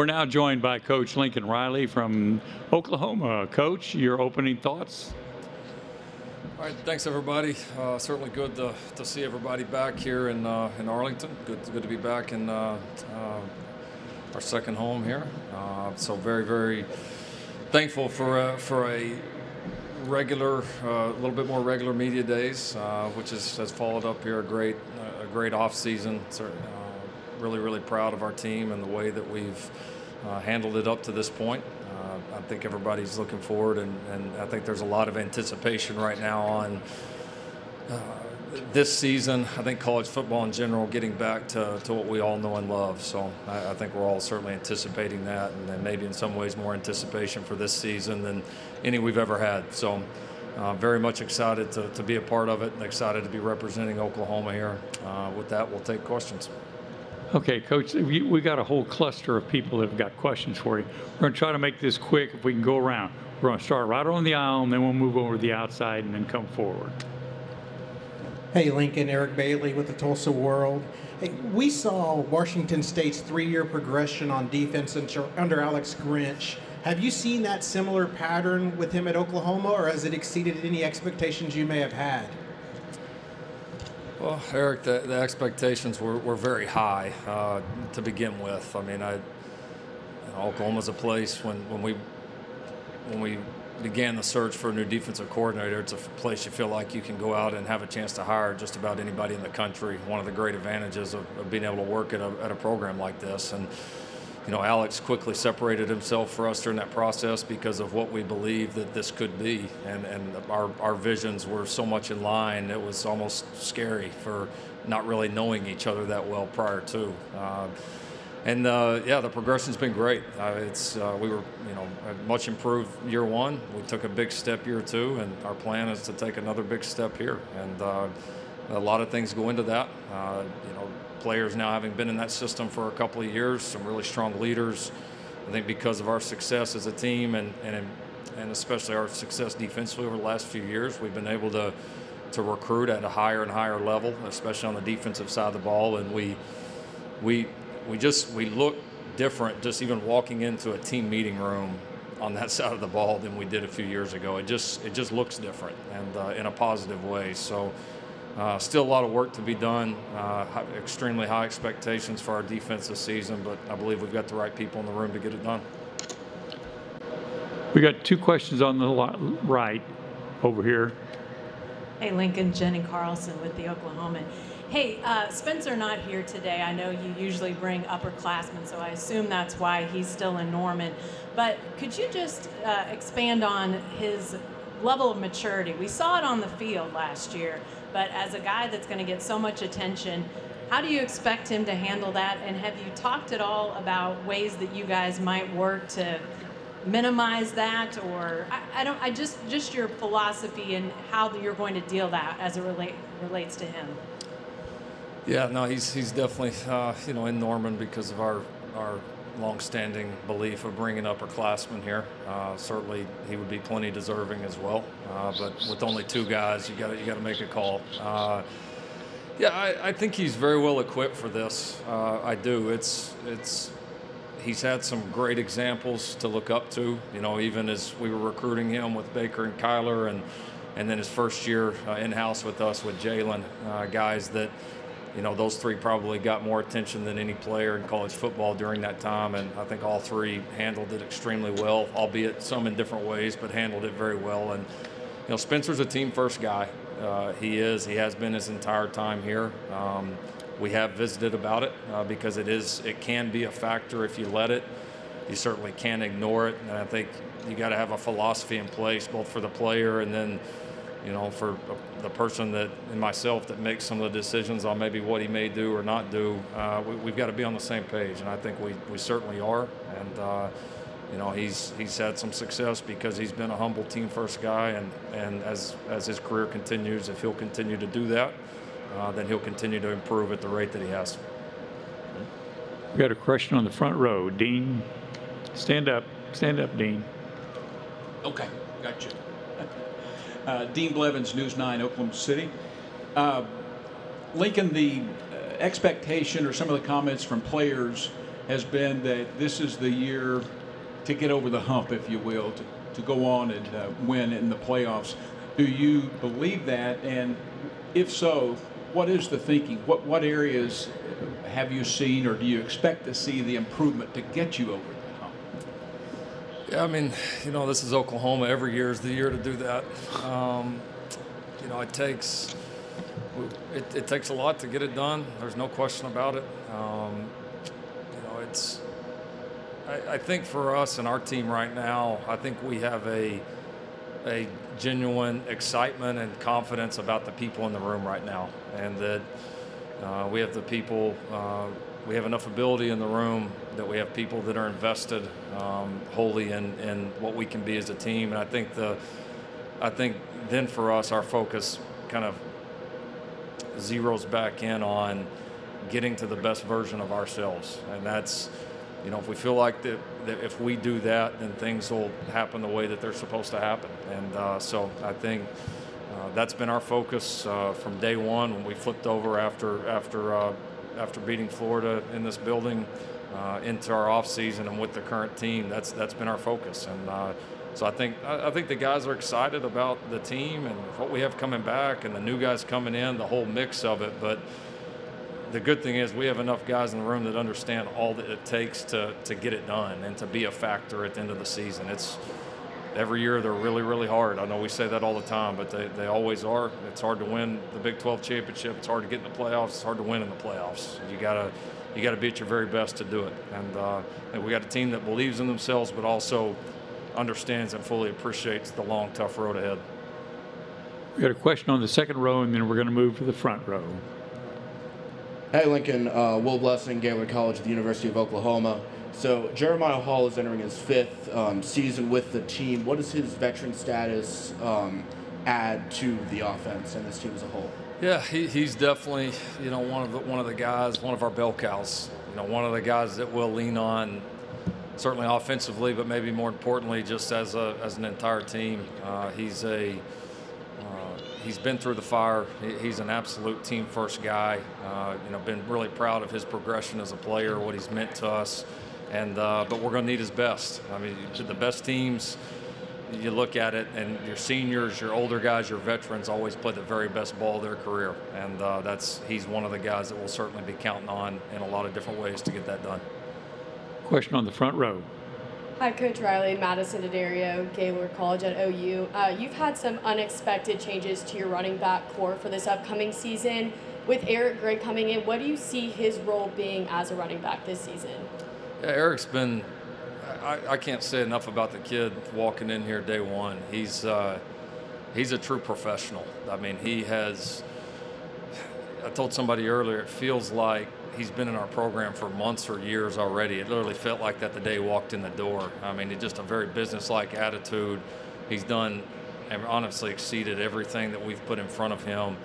We're now joined by Coach Lincoln Riley from Oklahoma. Coach, your opening thoughts? All right, thanks everybody. Uh, certainly good to, to see everybody back here in uh, in Arlington. Good, good to be back in uh, uh our second home here. Uh, so very, very thankful for uh, for a regular, a little bit more regular media days, which is, has followed up here a great a great off season. So, really, really proud of our team and the way that we've handled it up to this point. I think everybody's looking forward, and, and I think there's a lot of anticipation right now on uh, this season. I think college football in general getting back to, to what we all know and love. So I, I think we're all certainly anticipating that, and then maybe in some ways more anticipation for this season than any we've ever had. So uh, very much excited to, to be a part of it and excited to be representing Oklahoma here. Uh, with that, we'll take questions. Okay, Coach, we, we got a whole cluster of people that have got questions for you. We're going to try to make this quick if we can go around. We're going to start right on the aisle, and then we'll move over to the outside and then come forward. Hey, Lincoln, Eric Bailey with the Tulsa World. Hey, we saw Washington State's three-year progression on defense under Alex Grinch. Have you seen that similar pattern with him at Oklahoma, or has it exceeded any expectations you may have had? Well, Eric, the, the expectations were, were very high uh, to begin with. I mean, I, you know, Oklahoma's a place when, when we when we began the search for a new defensive coordinator, it's a place you feel like you can go out and have a chance to hire just about anybody in the country. One of the great advantages of, of being able to work at a, at a program like this. And you know, Alex quickly separated himself for us during that process because of what we believed that this could be, and and our our visions were so much in line. It was almost scary for not really knowing each other that well prior to. Uh, and uh, yeah, the progression's been great. Uh, it's uh, we were you know much improved year one. We took a big step year two, and our plan is to take another big step here. And uh, a lot of things go into that. Uh, you know, players now having been in that system for a couple of years, some really strong leaders. I think because of our success as a team and and and especially our success defensively over the last few years, we've been able to to recruit at a higher and higher level, especially on the defensive side of the ball. And we we we just we look different just even walking into a team meeting room on that side of the ball than we did a few years ago. It just it just looks different and uh, in a positive way. So uh, still a lot of work to be done. Uh, extremely high expectations for our defense this season, but I believe we've got the right people in the room to get it done. We got two questions on the right over here. Hey, Lincoln, Jenni Carlson with the Oklahoman. Hey, uh, Spencer not here today. I know you usually bring upperclassmen, so I assume that's why he's still in Norman. But could you just uh, expand on his level of maturity? We saw it on the field last year, but as a guy that's going to get so much attention, how do you expect him to handle that? And have you talked at all about ways that you guys might work to minimize that, or I, I don't? I just just your philosophy and how you're going to deal that as it relate relates to him. Yeah, no, he's he's definitely uh, you know in Norman because of our our longstanding belief of bringing upperclassmen here. Uh, certainly, he would be plenty deserving as well. Uh, but with only two guys, you got you got to make a call. Uh, yeah, I, I, think he's very well equipped for this. Uh, I do. It's it's he's had some great examples to look up to. You know, even as we were recruiting him with Baker and Kyler, and and then his first year uh, in house with us with Jalen, uh, guys that you know, those three probably got more attention than any player in college football during that time, and I think all three handled it extremely well, albeit some in different ways, but handled it very well. And you know, Spencer's a team first guy. Uh, he is. He has been his entire time here. Um, we have visited about it uh, because it is. It can be a factor if you let it. You certainly can't ignore it, and I think you got to have a philosophy in place both for the player and then you know, for the person that and myself that makes some of the decisions on maybe what he may do or not do, uh, we, have got to be on the same page, and I think we, we certainly are. And uh, you know, he's he's had some success because he's been a humble team first guy, and and as as his career continues, if he'll continue to do that, uh, then he'll continue to improve at the rate that he has. We got a question on the front row, Dean. Stand up, stand up, Dean. Okay, got you. Uh, Dean Blevins, News 9, Oklahoma City. Uh, Lincoln, the uh, expectation or some of the comments from players has been that this is the year to get over the hump, if you will, to, to go on and uh, win in the playoffs. Do you believe that? And if so, what is the thinking? What, what areas have you seen or do you expect to see the improvement to get you over? Yeah, I mean, you know, this is Oklahoma. Every year is the year to do that. Um, you know, it takes it, it, takes a lot to get it done. There's no question about it. Um, you know, it's. I, I, think for us and our team right now, I think we have a a genuine excitement and confidence about the people in the room right now, and that uh, we have the people. Uh, we have enough ability in the room that we have people that are invested um, wholly in, in what we can be as a team. And I think the, I think then for us, our focus kind of zeroes back in on getting to the best version of ourselves. And that's, you know, if we feel like that, that if we do that, then things will happen the way that they're supposed to happen. And uh, so I think uh, that's been our focus uh, from day one when we flipped over after after uh, after beating Florida in this building uh, into our off season and with the current team. That's that's been our focus. And uh, so I think I think the guys are excited about the team and what we have coming back and the new guys coming in, the whole mix of it. But the good thing is we have enough guys in the room that understand all that it takes to to get it done and to be a factor at the end of the season. It's every year they're really really hard. I know we say that all the time, but they, they always are. It's hard to win the Big 12 championship. It's hard to get in the playoffs. It's hard to win in the playoffs. You gotta you got to be at your very best to do it. And, uh, and we got a team that believes in themselves, but also understands and fully appreciates the long, tough road ahead. We got a question on the second row, and then we're going to move to the front row. Hey, Lincoln. Uh, Will Blessing, Gaylord College at the University of Oklahoma. So Jeremiah Hall is entering his fifth um, season with the team. What does his veteran status um, add to the offense and this team as a whole? Yeah, he, he's definitely you know one of the one of the guys, one of our bell cows. You know, one of the guys that we'll lean on, certainly offensively, but maybe more importantly, just as a as an entire team. Uh, he's a he's been through the fire. He's an absolute team first guy. Uh, you know, been really proud of his progression as a player, what he's meant to us, and uh, but we're going to need his best. I mean, the best teams you look at it, and your seniors, your older guys, your veterans always play the very best ball of their career, and uh, that's he's one of the guys that we'll certainly be counting on in a lot of different ways to get that done. Question on the front row. Hi, Coach Riley, Madison Daddario, Gaylord College at OU. Uh, you've had some unexpected changes to your running back corps for this upcoming season. With Eric Gray coming in, what do you see his role being as a running back this season? Yeah, Eric's been I, I, can't say enough about the kid walking in here day one. He's uh, he's a true professional. I mean, he has. I told somebody earlier, it feels like he's been in our program for months or years already. It literally felt like that the day he walked in the door. I mean, he's just a very businesslike attitude. He's done and honestly exceeded everything that we've put in front of him.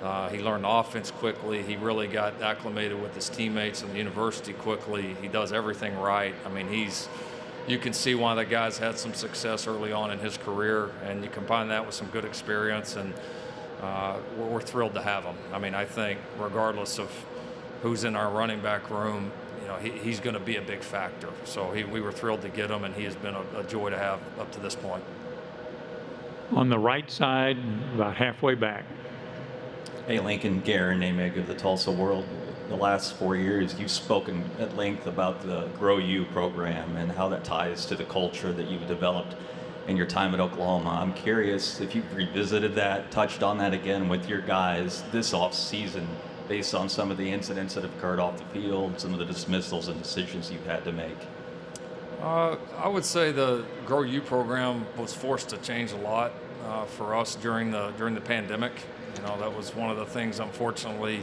Uh, he learned offense quickly. He really got acclimated with his teammates in the university quickly. He does everything right. I mean, he's you can see why the guy's had some success early on in his career, and you combine that with some good experience, and uh, we're, thrilled to have him. I mean, I think regardless of who's in our running back room, you know, he, he's going to be a big factor. So he, we were thrilled to get him, and he has been a, a joy to have up to this point. On the right side, about halfway back. Hey, Lincoln, Guerin Emig of the Tulsa World the last four years, you've spoken at length about the Grow You program and how that ties to the culture that you've developed in your time at Oklahoma. I'm curious if you've revisited that, touched on that again with your guys this off season, based on some of the incidents that have occurred off the field, some of the dismissals and decisions you've had to make. Uh, I would say the Grow You program was forced to change a lot uh, for us during the during the pandemic. You know, that was one of the things, unfortunately,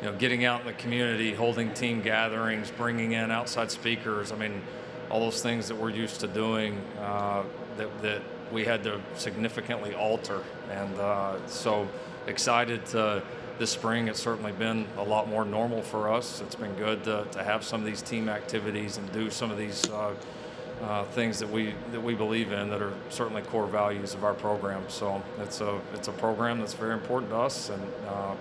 you know, getting out in the community, holding team gatherings, bringing in outside speakers. I mean, all those things that we're used to doing uh, that, that we had to significantly alter. And uh, so excited to, this spring. It's certainly been a lot more normal for us. It's been good to, to have some of these team activities and do some of these uh, uh, things that we that we believe in that are certainly core values of our program. So it's a it's a program that's very important to us and uh,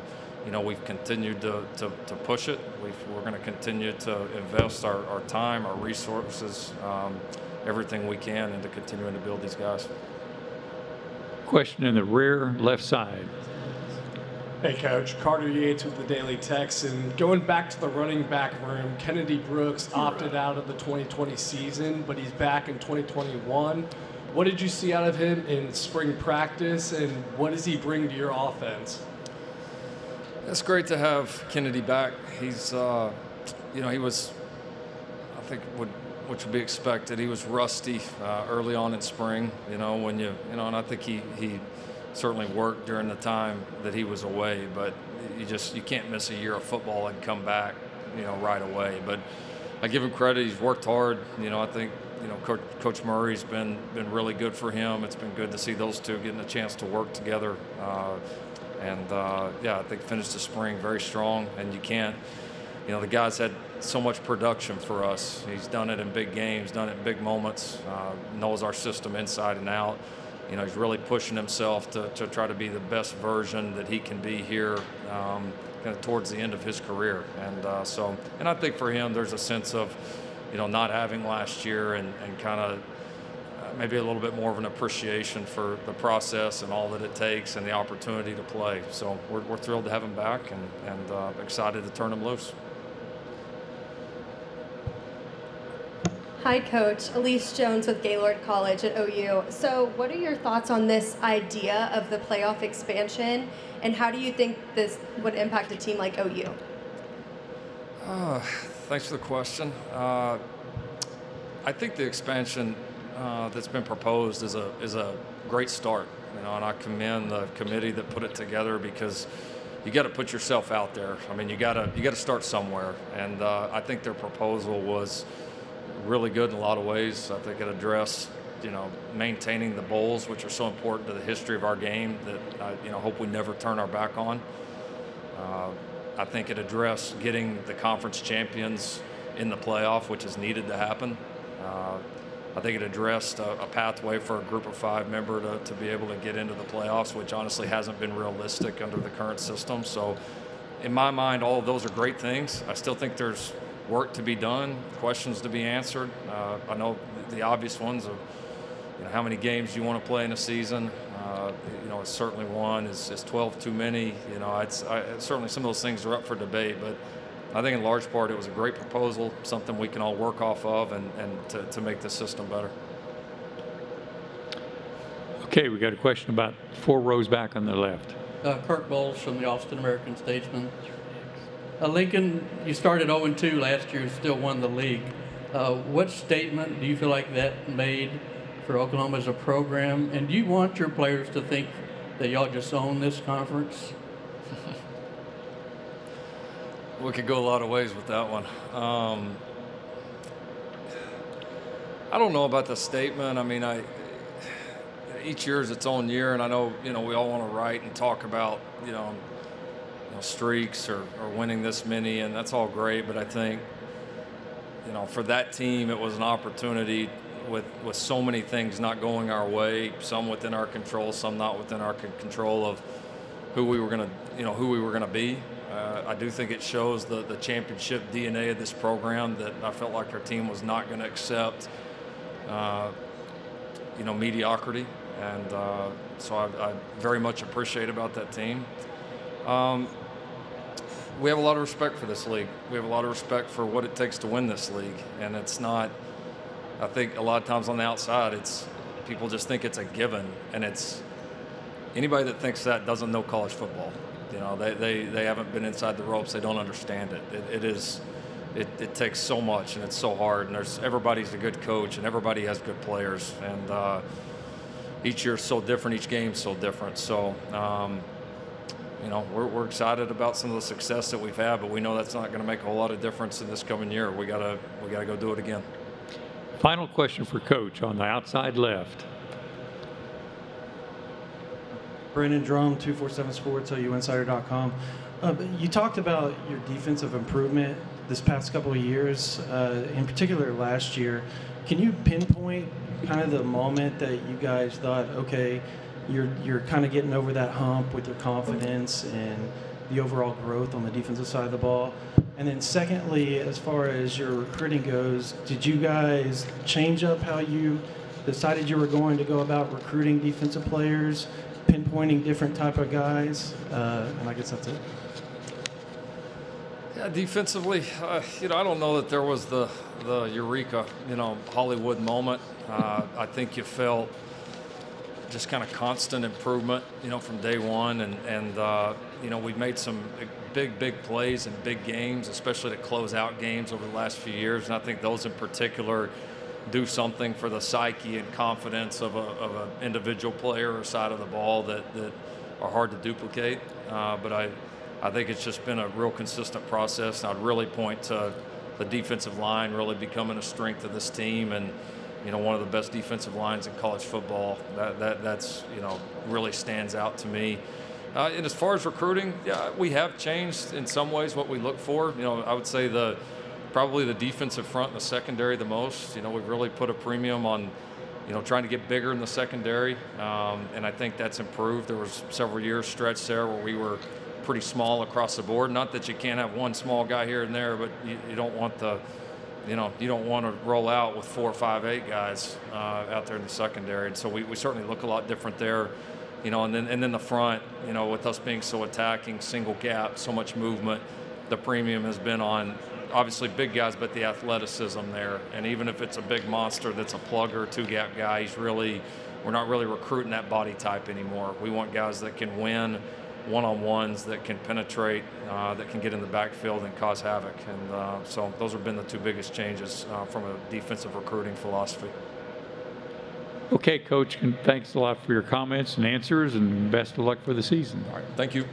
you know, we've continued to, to, to push it. We've, we're going to continue to invest our, our time, our resources, um, everything we can into continuing to build these guys. Question in the rear left side. Hey, Coach. Carter Yates with the Daily Texan. Going back to the running back room, Kennedy Brooks opted out of the 2020 season, but he's back in 2021. What did you see out of him in spring practice, and what does he bring to your offense? It's great to have Kennedy back. He's, uh, you know, he was, I think, would, which would be expected. He was rusty uh, early on in spring. You know, when you, you know, and I think he he certainly worked during the time that he was away. But you just you can't miss a year of football and come back, you know, right away. But I give him credit. He's worked hard. You know, I think you know Coach, Coach Murray's been been really good for him. It's been good to see those two getting a chance to work together. Uh, and uh, yeah, I think finished the spring very strong. And you can't, you know, the guy's had so much production for us. He's done it in big games, done it in big moments, uh, knows our system inside and out. You know, he's really pushing himself to, to try to be the best version that he can be here um, kind of towards the end of his career. And uh, so, and I think for him, there's a sense of, you know, not having last year and, and kind of maybe a little bit more of an appreciation for the process and all that it takes and the opportunity to play. So we're, we're thrilled to have him back and, and uh, excited to turn him loose. Hi, Coach. Elise Jones with Gaylord College at OU. So, what are your thoughts on this idea of the playoff expansion, and how do you think this would impact a team like OU? Uh, thanks for the question. Uh, I think the expansion uh, that's been proposed is a is a great start. You know, and I commend the committee that put it together because you got to put yourself out there. I mean, you got to you got to start somewhere, and uh, I think their proposal was really good in a lot of ways. I think it addressed you know maintaining the bowls, which are so important to the history of our game that I you know hope we never turn our back on. Uh, I think it addressed getting the conference champions in the playoff, which is needed to happen. Uh, I think it addressed a, a, pathway for a group of five member to, to be able to get into the playoffs, which honestly hasn't been realistic under the current system. So, in my mind, all of those are great things. I still think there's work to be done, questions to be answered. Uh, I know the obvious ones of you know, how many games you want to play in a season. Uh, you know, it's certainly one. Is, is 12 too many? You know, it's, I, certainly some of those things are up for debate, but I think in large part it was a great proposal, something we can all work off of and, and to, to make the system better. Okay, we got a question about four rows back on the left. Uh, Kirk Bohls from the Austin American Statesman. Uh, Lincoln, you started 0 2 last year and still won the league. Uh, what statement do you feel like that made for Oklahoma as a program? And do you want your players to think that y'all just own this conference? we could go a lot of ways with that one. Um, I don't know about the statement. I mean, I each year is its own year, and I know you know we all want to write and talk about you know, you know streaks or, or winning this many, and that's all great. But I think you know for that team, it was an opportunity with with so many things not going our way, some within our control, some not within our control of who we were to you know who we were to be. Uh, I do think it shows the, the championship DNA of this program that I felt like our team was not going to accept, uh, you know, mediocrity. And uh, so I, I, very much appreciate about that team. Um, we have a lot of respect for this league. We have a lot of respect for what it takes to win this league. And it's not, I think a lot of times on the outside, it's people just think it's a given. And it's anybody that thinks that doesn't know college football. You know, they, they, they haven't been inside the ropes. They don't understand it. It, it is, it, it takes so much and it's so hard. And there's everybody's a good coach and everybody has good players. And uh, each year's so different. Each game's so different. So, um, you know, we're, we're excited about some of the success that we've had, but we know that's not going to make a whole lot of difference in this coming year. We gotta we gotta go do it again. Final question for Coach on the outside left. Brandon Drumm, 247 Sports, OUinsider.com. Uh, you talked about your defensive improvement this past couple of years, uh, in particular last year. Can you pinpoint kind of the moment that you guys thought, okay, you're you're kind of getting over that hump with your confidence and the overall growth on the defensive side of the ball? And then secondly, as far as your recruiting goes, did you guys change up how you decided you were going to go about recruiting defensive players, pinpointing different type of guys? Uh, and I guess that's it. Yeah, defensively, uh, you know, I don't know that there was the the eureka, you know, Hollywood moment. Uh, I think you felt just kind of constant improvement, you know, from day one, and and uh, you know we made some big big plays in big games, especially to close out games over the last few years, and I think those in particular do something for the psyche and confidence of of an individual player or side of the ball that that are hard to duplicate. Uh, but I I think it's just been a real consistent process, and I'd really point to the defensive line really becoming a strength of this team and you know, one of the best defensive lines in college football. That, that that's you know really stands out to me. Uh, and as far as recruiting, yeah, we have changed in some ways what we look for. You know, I would say the probably the defensive front and the secondary the most. You know, we've really put a premium on you know trying to get bigger in the secondary, um, and I think that's improved. There was several years stretch there where we were pretty small across the board. Not that you can't have one small guy here and there, but you, you don't want the you know, you don't want to roll out with four, five, eight guys uh, out there in the secondary. And so we, we certainly look a lot different there, you know, and then, and then the front, you know, with us being so attacking, single gap, so much movement, the premium has been on obviously big guys, but the athleticism there. And even if it's a big monster that's a plugger, two gap guy, he's really, we're not really recruiting that body type anymore. We want guys that can win one-on-ones that can penetrate, uh, that can get in the backfield and cause havoc. And uh, so those have been the two biggest changes uh, from a defensive recruiting philosophy. Okay, Coach, thanks a lot for your comments and answers, and best of luck for the season. All right, thank you.